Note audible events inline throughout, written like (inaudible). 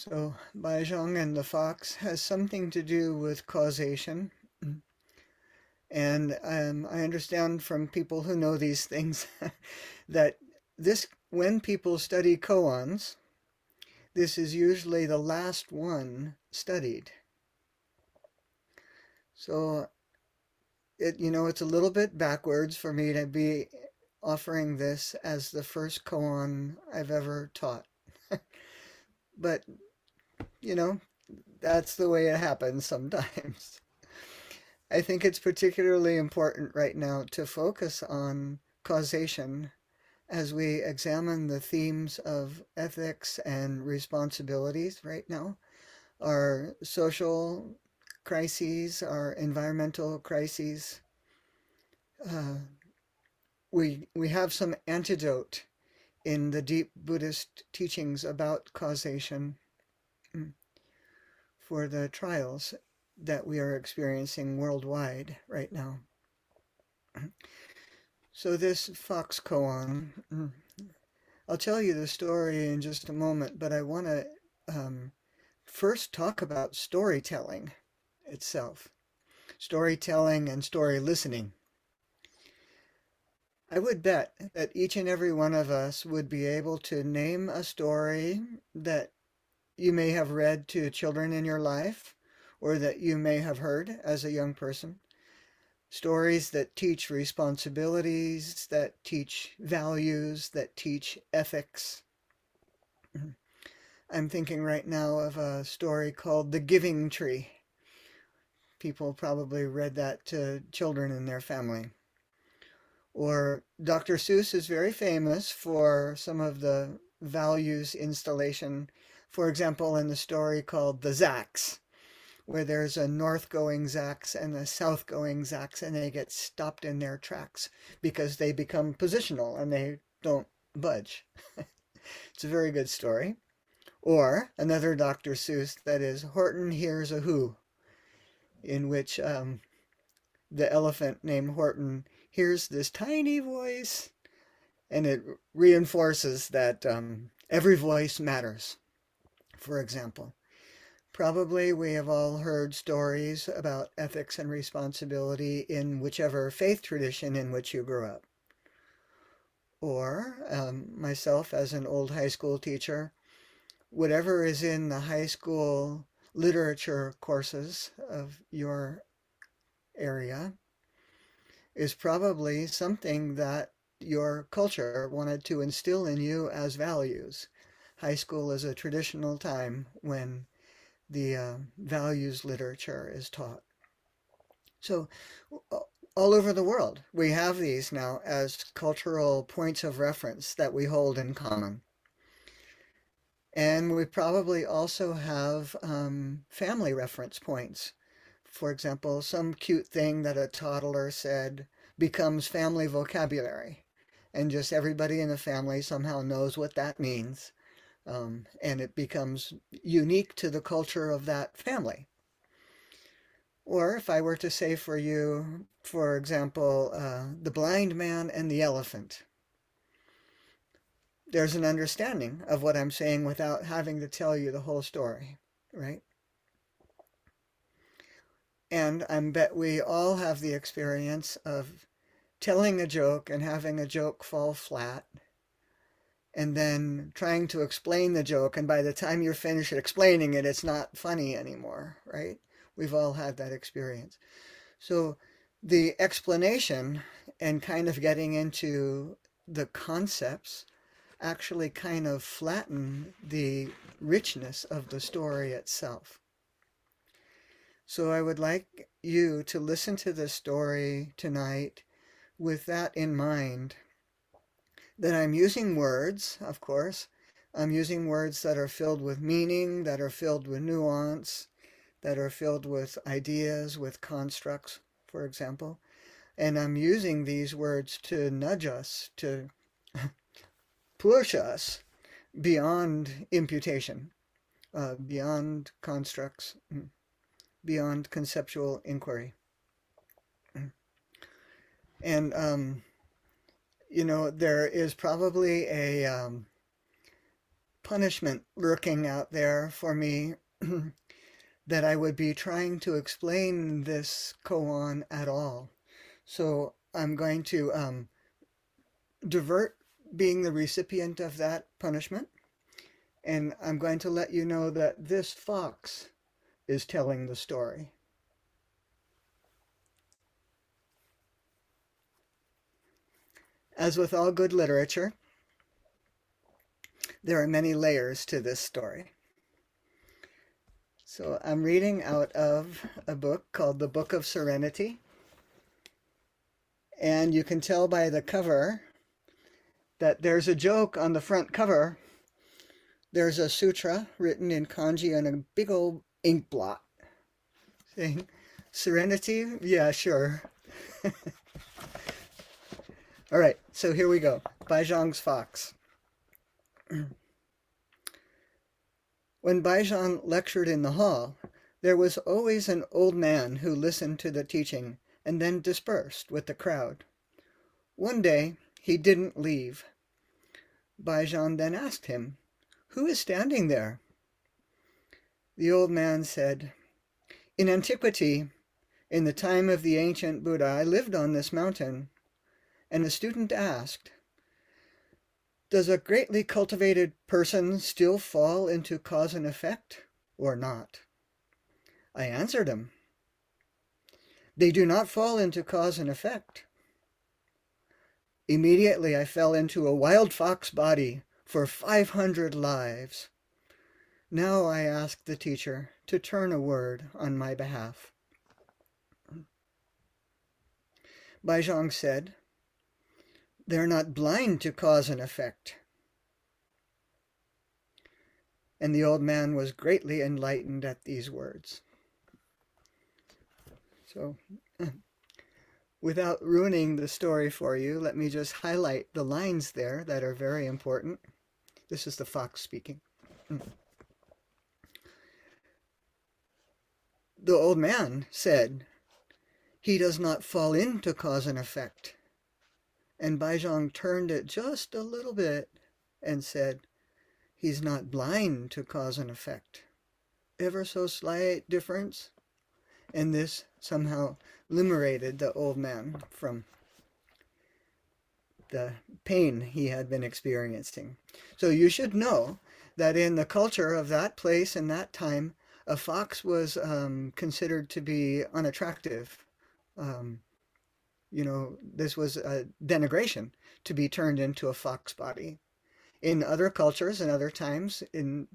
So, Baizhang and the fox has something to do with causation. And um, I understand from people who know these things (laughs) that this, when people study koans, this is usually the last one studied. So, it you know it's a little bit backwards for me to be offering this as the first koan I've ever taught. (laughs) but you know, that's the way it happens sometimes. (laughs) I think it's particularly important right now to focus on causation as we examine the themes of ethics and responsibilities right now, our social crises, our environmental crises. Uh, we, we have some antidote in the deep Buddhist teachings about causation for the trials that we are experiencing worldwide right now. So this fox koan, mm, I'll tell you the story in just a moment, but I want to um, first talk about storytelling itself, storytelling and story listening. I would bet that each and every one of us would be able to name a story that you may have read to children in your life or that you may have heard as a young person. Stories that teach responsibilities, that teach values, that teach ethics. (clears throat) I'm thinking right now of a story called The Giving Tree. People probably read that to children in their family. Or Dr. Seuss is very famous for some of the values installation. For example, in the story called The Zax, where there's a north-going Zax and a south-going Zax, and they get stopped in their tracks because they become positional and they don't budge. (laughs) it's a very good story. Or another Dr. Seuss that is Horton Hears a Who, in which um, the elephant named Horton hears this tiny voice and it reinforces that um, every voice matters. For example, probably we have all heard stories about ethics and responsibility in whichever faith tradition in which you grew up. Or um, myself as an old high school teacher, whatever is in the high school literature courses of your area is probably something that your culture wanted to instill in you as values. High school is a traditional time when the uh, values literature is taught. So all over the world, we have these now as cultural points of reference that we hold in common. And we probably also have um, family reference points for example, some cute thing that a toddler said becomes family vocabulary. And just everybody in the family somehow knows what that means. Um, and it becomes unique to the culture of that family. Or if I were to say for you, for example, uh, the blind man and the elephant, there's an understanding of what I'm saying without having to tell you the whole story, right? And I bet we all have the experience of telling a joke and having a joke fall flat and then trying to explain the joke. And by the time you're finished explaining it, it's not funny anymore, right? We've all had that experience. So the explanation and kind of getting into the concepts actually kind of flatten the richness of the story itself. So I would like you to listen to this story tonight with that in mind. That I'm using words, of course. I'm using words that are filled with meaning, that are filled with nuance, that are filled with ideas, with constructs, for example. And I'm using these words to nudge us, to (laughs) push us beyond imputation, uh, beyond constructs. Mm beyond conceptual inquiry. And, um, you know, there is probably a um, punishment lurking out there for me (clears throat) that I would be trying to explain this koan at all. So I'm going to um, divert being the recipient of that punishment. And I'm going to let you know that this fox is telling the story. As with all good literature, there are many layers to this story. So I'm reading out of a book called The Book of Serenity. And you can tell by the cover that there's a joke on the front cover. There's a sutra written in kanji on a big old ink blot saying, Serenity? Yeah, sure. (laughs) All right, so here we go. Baizhang's Fox. (clears throat) when Baizhang lectured in the hall, there was always an old man who listened to the teaching and then dispersed with the crowd. One day he didn't leave. Baizhang then asked him, Who is standing there? The old man said, In antiquity, in the time of the ancient Buddha, I lived on this mountain and the student asked, Does a greatly cultivated person still fall into cause and effect or not? I answered him, They do not fall into cause and effect. Immediately I fell into a wild fox body for 500 lives. Now I ask the teacher to turn a word on my behalf. Baizhang said, they're not blind to cause and effect. And the old man was greatly enlightened at these words. So, (clears throat) without ruining the story for you, let me just highlight the lines there that are very important. This is the fox speaking. (clears throat) The old man said, He does not fall into cause and effect. And Baizhang turned it just a little bit and said, He's not blind to cause and effect. Ever so slight difference. And this somehow liberated the old man from the pain he had been experiencing. So you should know that in the culture of that place and that time, a fox was um, considered to be unattractive. Um, you know, this was a denigration to be turned into a fox body. In other cultures and other times, in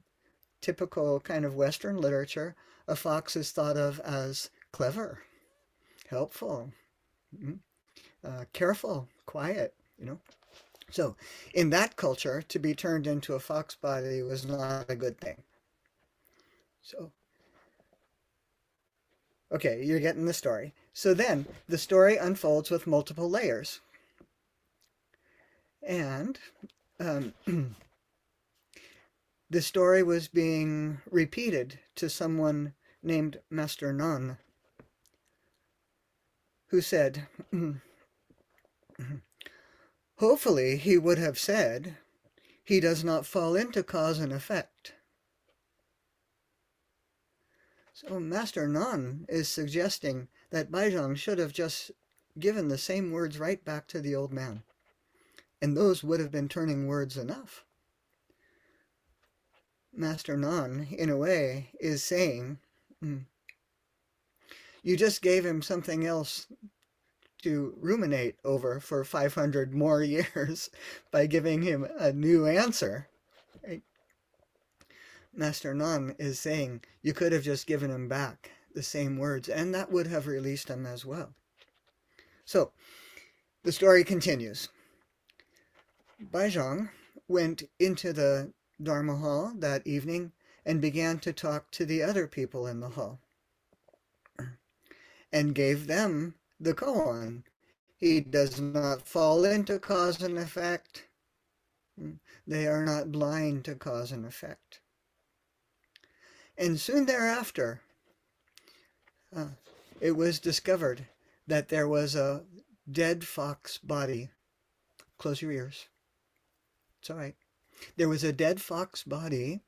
typical kind of Western literature, a fox is thought of as clever, helpful, mm-hmm, uh, careful, quiet, you know. So in that culture, to be turned into a fox body was not a good thing. So, okay, you're getting the story. So then the story unfolds with multiple layers. And um, (clears throat) the story was being repeated to someone named Master Nan, who said, (clears throat) Hopefully, he would have said, he does not fall into cause and effect. So Master Nan is suggesting that Baizhang should have just given the same words right back to the old man. And those would have been turning words enough. Master Nan, in a way, is saying, mm, you just gave him something else to ruminate over for 500 more (laughs) years by giving him a new answer. Master Nan is saying, you could have just given him back the same words, and that would have released him as well. So, the story continues. Baizhang went into the Dharma hall that evening and began to talk to the other people in the hall and gave them the koan. He does not fall into cause and effect. They are not blind to cause and effect. And soon thereafter, it was discovered that there was a dead fox body. Close your ears. It's all right. There was a dead fox body.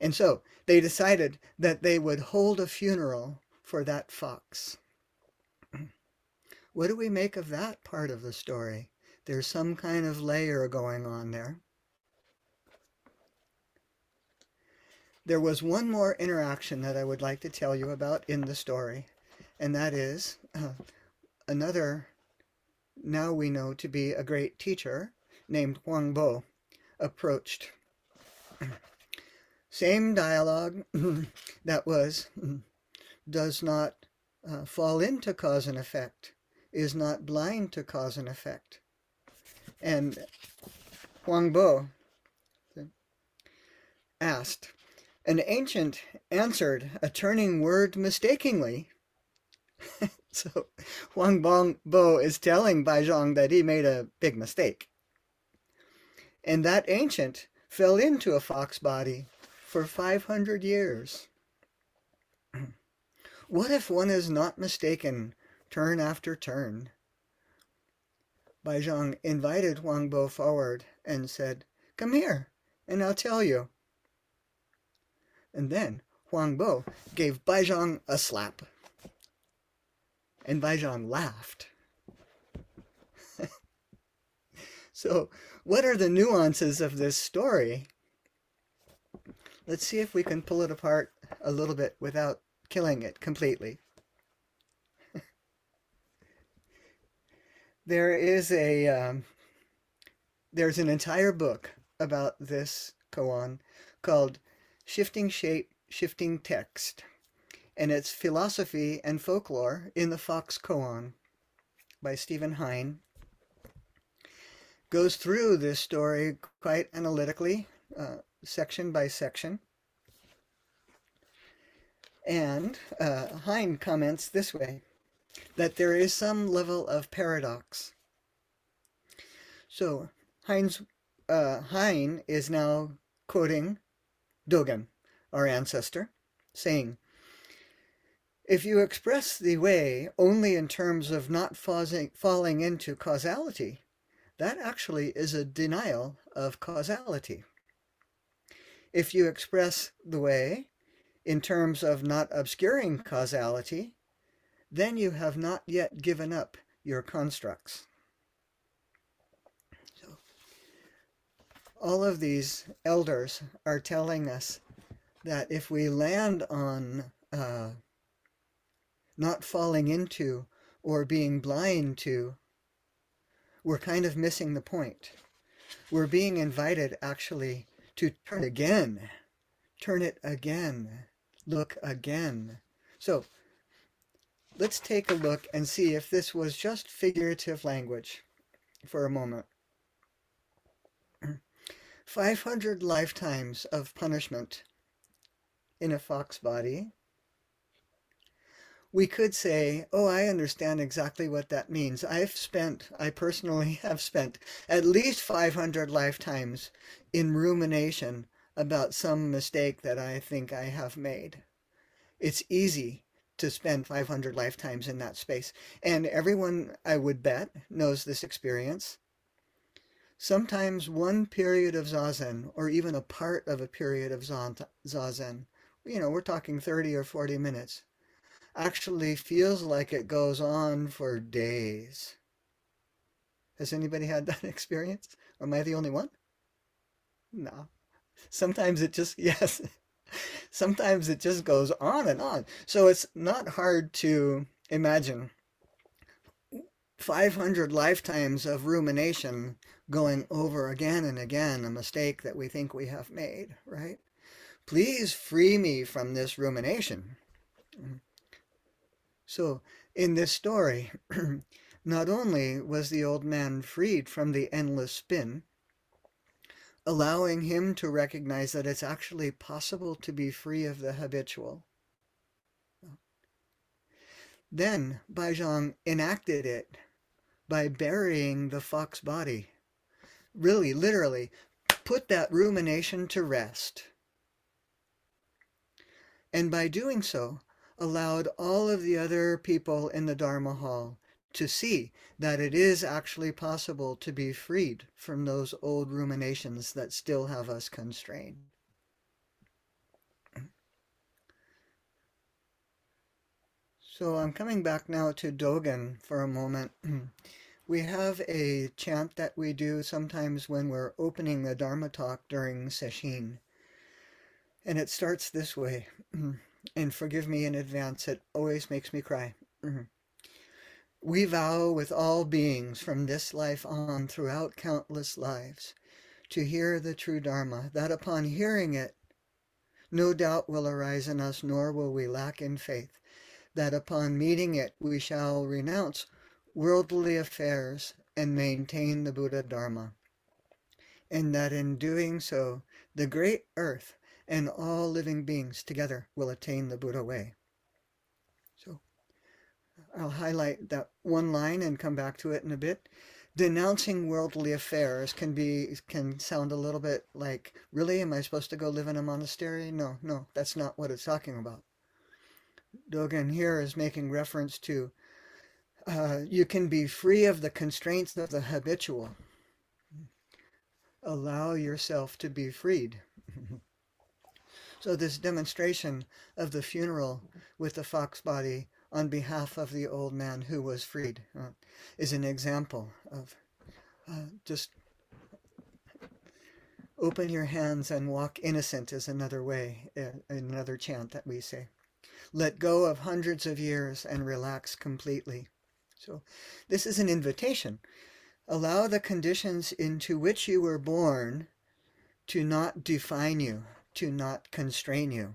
And so they decided that they would hold a funeral for that fox. What do we make of that part of the story? There's some kind of layer going on there. There was one more interaction that I would like to tell you about in the story, and that is uh, another, now we know to be a great teacher, named Huang Bo, approached. Same dialogue (laughs) that was, does not uh, fall into cause and effect, is not blind to cause and effect. And Huang Bo asked, an ancient answered a turning word mistakenly. (laughs) so Huang Bong Bo is telling Bai Zhang that he made a big mistake. And that ancient fell into a fox body for 500 years. (clears throat) what if one is not mistaken turn after turn? Bai Zhang invited Huang Bo forward and said, Come here, and I'll tell you. And then Huang Bo gave Bai Zhang a slap. And Bai Zhang laughed. (laughs) so, what are the nuances of this story? Let's see if we can pull it apart a little bit without killing it completely. (laughs) there is a um, there's an entire book about this koan called Shifting Shape, Shifting Text, and it's Philosophy and Folklore in the Fox Koan by Steven Heine. Goes through this story quite analytically, uh, section by section. And uh, Heine comments this way that there is some level of paradox. So Heinz, uh, Heine is now quoting Dogen, our ancestor, saying, if you express the way only in terms of not falling into causality, that actually is a denial of causality. If you express the way in terms of not obscuring causality, then you have not yet given up your constructs. All of these elders are telling us that if we land on uh, not falling into or being blind to, we're kind of missing the point. We're being invited actually to turn again, turn it again, look again. So let's take a look and see if this was just figurative language for a moment. 500 lifetimes of punishment in a fox body. We could say, oh, I understand exactly what that means. I've spent, I personally (laughs) have spent at least 500 lifetimes in rumination about some mistake that I think I have made. It's easy to spend 500 lifetimes in that space. And everyone, I would bet, knows this experience. Sometimes one period of Zazen, or even a part of a period of Zazen, you know, we're talking 30 or 40 minutes, actually feels like it goes on for days. Has anybody had that (laughs) experience? Am I the only one? No. Sometimes it just, (laughs) yes, sometimes it just goes on and on. So it's not hard to imagine 500 lifetimes of rumination going over again and again a mistake that we think we have made, right? Please free me from this rumination. So, in this story, (clears throat) not only was the old man freed from the endless spin, allowing him to recognize that it's actually possible to be free of the habitual. Then Bai Zhang enacted it by burying the fox body. Really, literally, put that rumination to rest and by doing so allowed all of the other people in the Dharma hall to see that it is actually possible to be freed from those old ruminations that still have us constrained. So I'm coming back now to Dogen for a moment. (clears throat) We have a chant that we do sometimes when we're opening the Dharma talk during Sesshin. And it starts this way. (clears throat) And forgive me in advance, it always makes me cry. (clears throat) We vow with all beings from this life on throughout countless lives to hear the true Dharma, that upon hearing it, no doubt will arise in us, nor will we lack in faith, that upon meeting it we shall renounce worldly affairs and maintain the Buddha Dharma, and that in doing so, the great earth and all living beings together will attain the Buddha way. So I'll highlight that one line and come back to it in a bit. Denouncing worldly affairs can be can sound a little bit like, really, am I supposed to go live in a monastery? No, no, that's not what it's talking about. Dogen here is making reference to uh, you can be free of the constraints of the habitual. Allow yourself to be freed. (laughs) so this demonstration of the funeral with the fox body on behalf of the old man who was freed uh, is an example of uh, just open your hands and walk innocent is another way, uh, another chant that we say. Let go of hundreds of years and relax completely. So this is an invitation. Allow the conditions into which you were born to not define you, to not constrain you.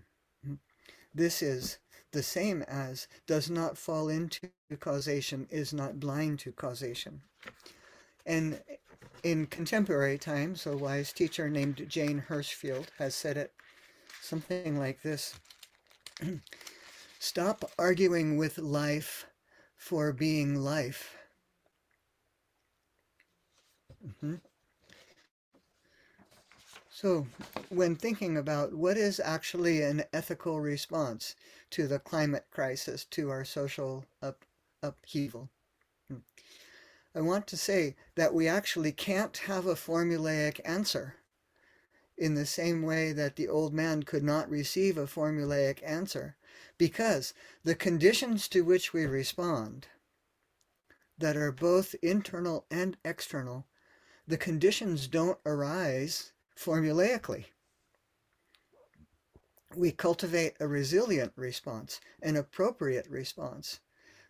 This is the same as does not fall into causation, is not blind to causation. And in contemporary times, a wise teacher named Jane Hirshfield has said it something like this (clears throat) Stop arguing with life for being life. Mm-hmm. So, when thinking about what is actually an ethical response to the climate crisis, to our social up, upheaval, hmm, I want to say that we actually can't have a formulaic answer in the same way that the old man could not receive a formulaic answer because the conditions to which we respond that are both internal and external, the conditions don't arise formulaically. We cultivate a resilient response, an appropriate response.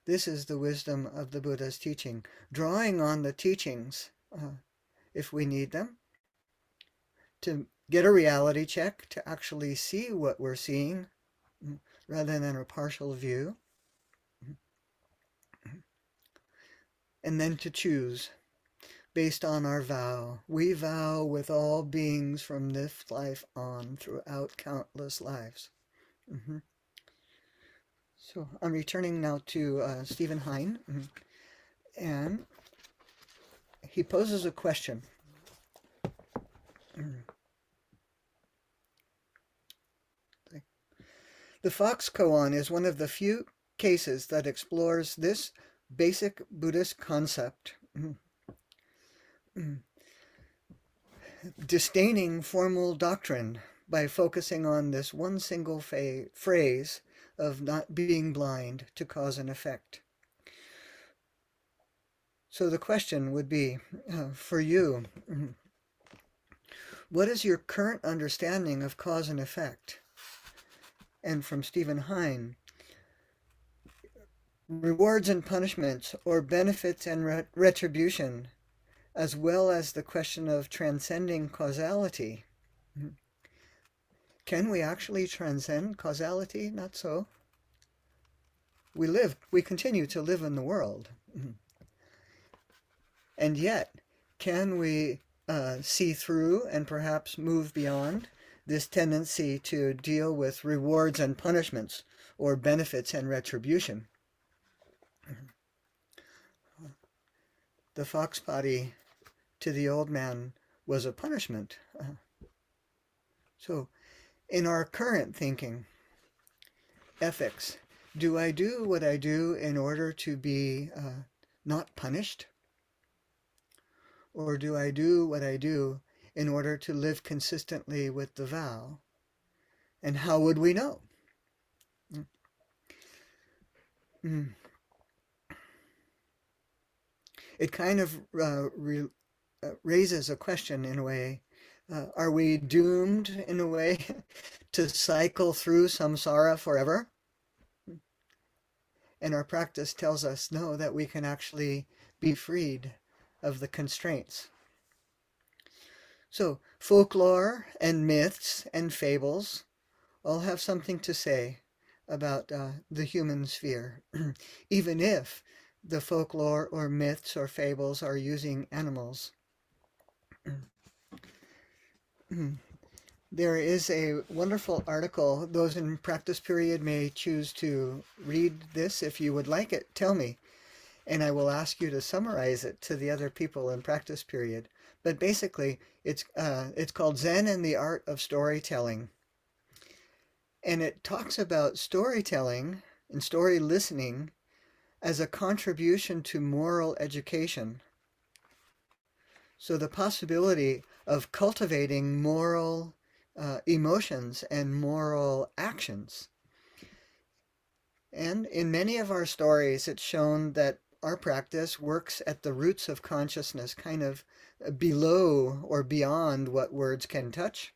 This is the wisdom of the Buddha's teaching, drawing on the teachings, uh, if we need them, to get a reality check, to actually see what we're seeing, rather than a partial view. And then to choose based on our vow. We vow with all beings from this life on throughout countless lives. Mm-hmm. So I'm returning now to uh, Steven Heine, mm-hmm. and he poses a question. The Fox koan is one of the few cases that explores this basic Buddhist concept. Disdaining formal doctrine by focusing on this one single fa- phrase of not being blind to cause and effect. So the question would be uh, for you, (clears throat) what is your current understanding of cause and effect? And from Steven Heine. Rewards and punishments, or benefits and retribution, as well as the question of transcending causality. Can we actually transcend causality? Not so. We live, we continue to live in the world. And yet, can we uh, see through and perhaps move beyond this tendency to deal with rewards and punishments or benefits and retribution. The fox body to the old man was a punishment. So, in our current thinking, ethics, do I do what I do in order to be uh, not punished? Or do I do what I do in order to live consistently with the vow? And how would we know? Mm. It kind of uh, re, uh, raises a question in a way. Uh, are we doomed in a way (laughs) to cycle through samsara forever? And our practice tells us no, that we can actually be freed of the constraints. So, folklore and myths and fables all have something to say about uh, the human sphere, (clears throat) even if the folklore or myths or fables are using animals. (clears throat) There is a wonderful article. Those in practice period may choose to read this. If you would like it, tell me. And I will ask you to summarize it to the other people in practice period. But basically, it's, uh, it's called Zen and the Art of Storytelling. And it talks about storytelling and story listening as a contribution to moral education. So the possibility of cultivating moral uh, emotions and moral actions. And in many of our stories, it's shown that our practice works at the roots of consciousness, kind of uh, below or beyond what words can touch.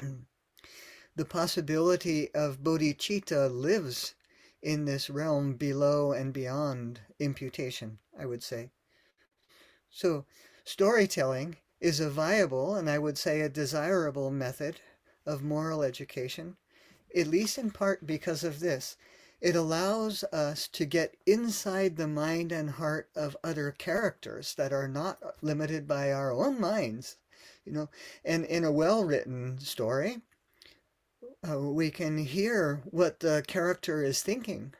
(clears throat) the possibility of bodhicitta lives in this realm below and beyond imputation, I would say. So, storytelling is a viable and I would say a desirable method of moral education, at least in part because of this. It allows us to get inside the mind and heart of other characters that are not limited by our own minds. You know, and in a well-written story, uh, we can hear what the character is thinking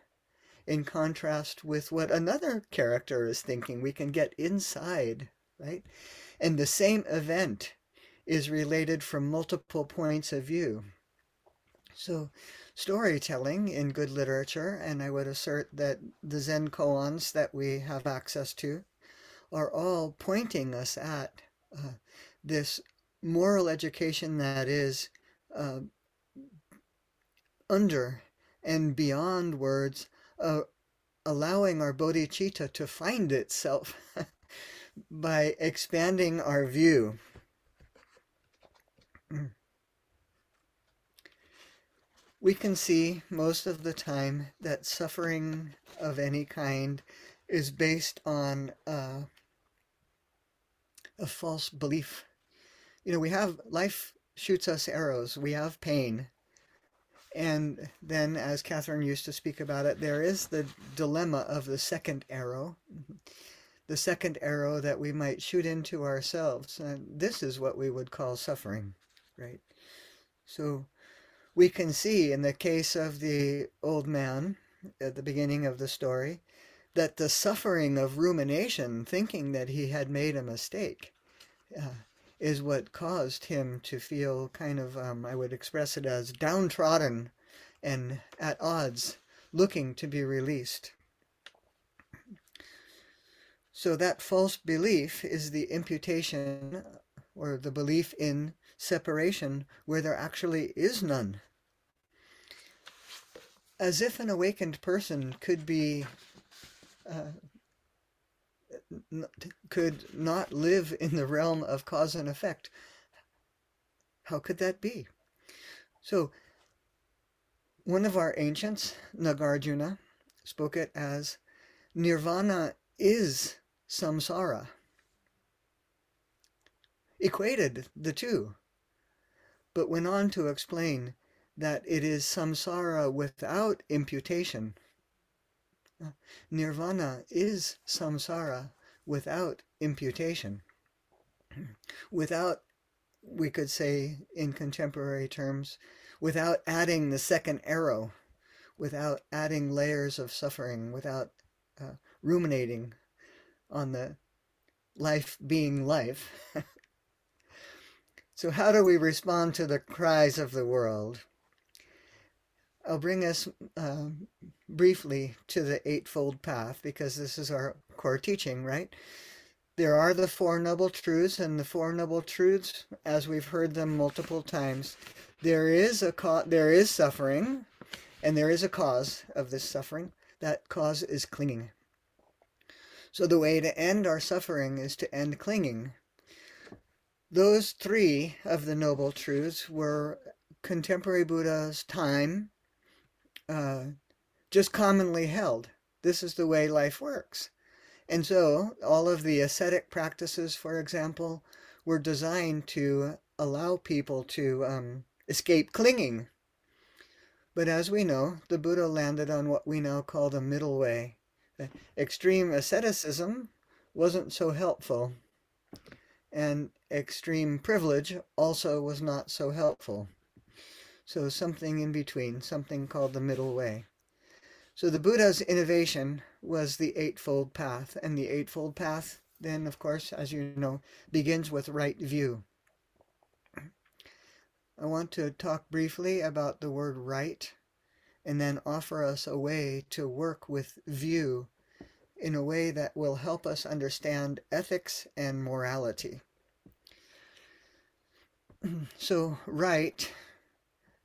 in contrast with what another character is thinking. We can get inside, right? and the same event is related from multiple points of view. So storytelling in good literature, and I would assert that the Zen koans that we have access to are all pointing us at uh, this moral education that is uh, under and beyond words, uh, allowing our bodhicitta to find itself (laughs) by expanding our view. We can see most of the time that suffering of any kind is based on uh, a false belief. You know, we have life shoots us arrows, we have pain. And then, as Catherine used to speak about it, there is the dilemma of the second arrow (laughs) the second arrow that we might shoot into ourselves. And this is what we would call suffering, right? So we can see in the case of the old man at the beginning of the story that the suffering of rumination, thinking that he had made a mistake, uh, is what caused him to feel kind of, um, I would express it as downtrodden and at odds, looking to be released. So that false belief is the imputation or the belief in separation where there actually is none. As if an awakened person could be uh, could not live in the realm of cause and effect. How could that be? So, one of our ancients, Nagarjuna, spoke it as nirvana is samsara. Equated the two, but went on to explain that it is samsara without imputation. Nirvana is samsara without imputation. Without, we could say in contemporary terms, without adding the second arrow, without adding layers of suffering, without uh, ruminating on the life being life. (laughs) so how do we respond to the cries of the world? I'll bring us uh, briefly to the Eightfold Path because this is our core teaching, right? There are the Four Noble Truths, and the Four Noble Truths, as we've heard them multiple times, there is a there is suffering, and there is a cause of this suffering. That cause is clinging. So the way to end our suffering is to end clinging. Those three of the Noble Truths were contemporary Buddha's time uh, just commonly held. This is the way life works. And so all of the ascetic practices, for example, were designed to allow people to um, escape clinging. But as we know, the Buddha landed on what we now call the middle way. Extreme asceticism wasn't so helpful, and extreme privilege also was not so helpful. So something in between, something called the middle way. So the Buddha's innovation was the Eightfold Path, and the Eightfold Path then, of course, as you know, begins with right view. I want to talk briefly about the word right and then offer us a way to work with view in a way that will help us understand ethics and morality. (clears throat) so, right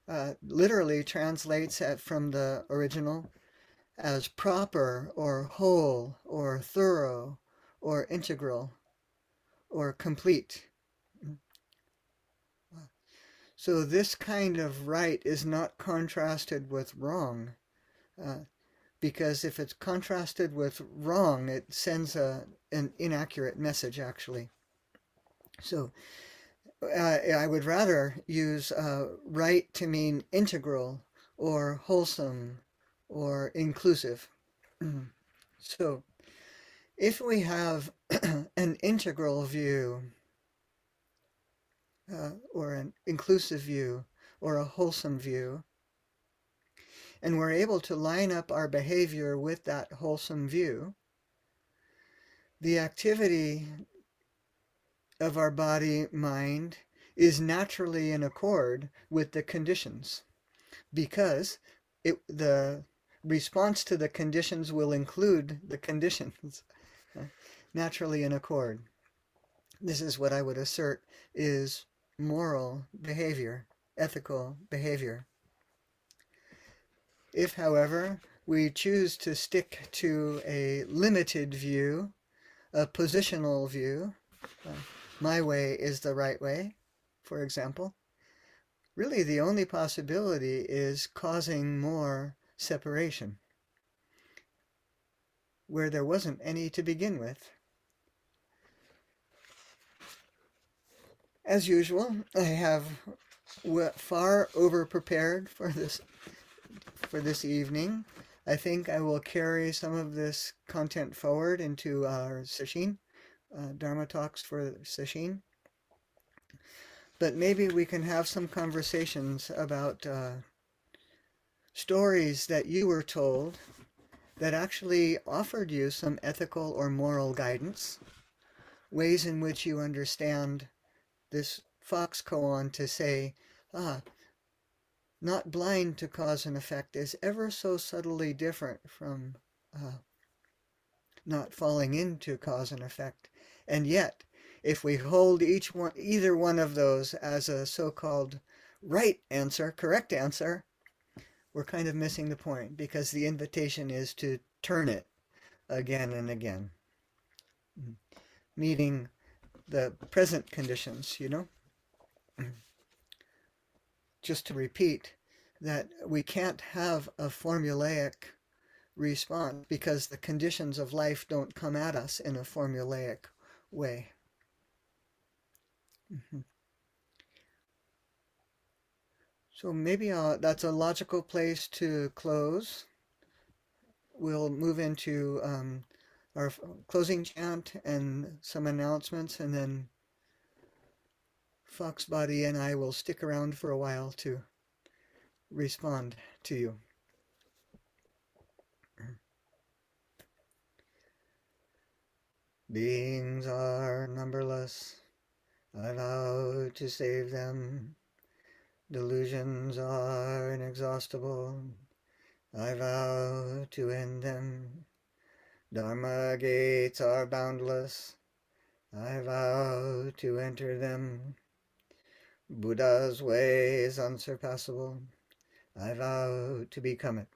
uh, literally translates from the original as proper or whole or thorough or integral or complete. So this kind of right is not contrasted with wrong, uh, because if it's contrasted with wrong, it sends a, an inaccurate message actually. So uh, I would rather use uh, right to mean integral or wholesome or inclusive. (clears throat) so if we have (clears throat) an integral view uh, or an inclusive view or a wholesome view, and we're able to line up our behavior with that wholesome view, the activity of our body mind is naturally in accord with the conditions because it, the response to the conditions will include the conditions (laughs) naturally in accord. This is what I would assert is moral behavior, ethical behavior. If, however, we choose to stick to a limited view, a positional view, uh, my way is the right way, for example, really the only possibility is causing more separation where there wasn't any to begin with. As usual, I have far over prepared for this for this evening. I think I will carry some of this content forward into our sesshin uh, Dharma talks for Sesshin. But maybe we can have some conversations about uh, stories that you were told that actually offered you some ethical or moral guidance, ways in which you understand this Fox koan to say, ah, not blind to cause and effect is ever so subtly different from uh, not falling into cause and effect. And yet, if we hold each one, either one of those as a so-called right answer, correct answer, we're kind of missing the point because the invitation is to turn it again and again, meeting the present conditions, you know? (clears throat) Just to repeat that we can't have a formulaic response because the conditions of life don't come at us in a formulaic way. Mm-hmm. So maybe uh, that's a logical place to close. We'll move into um, our closing chant and some announcements, and then Foxbody and I will stick around for a while to respond to you. Beings are numberless, I vow to save them. Delusions are inexhaustible. I vow to end them. Dharma gates are boundless. I vow to enter them. Buddha's way is unsurpassable. I vow to become it.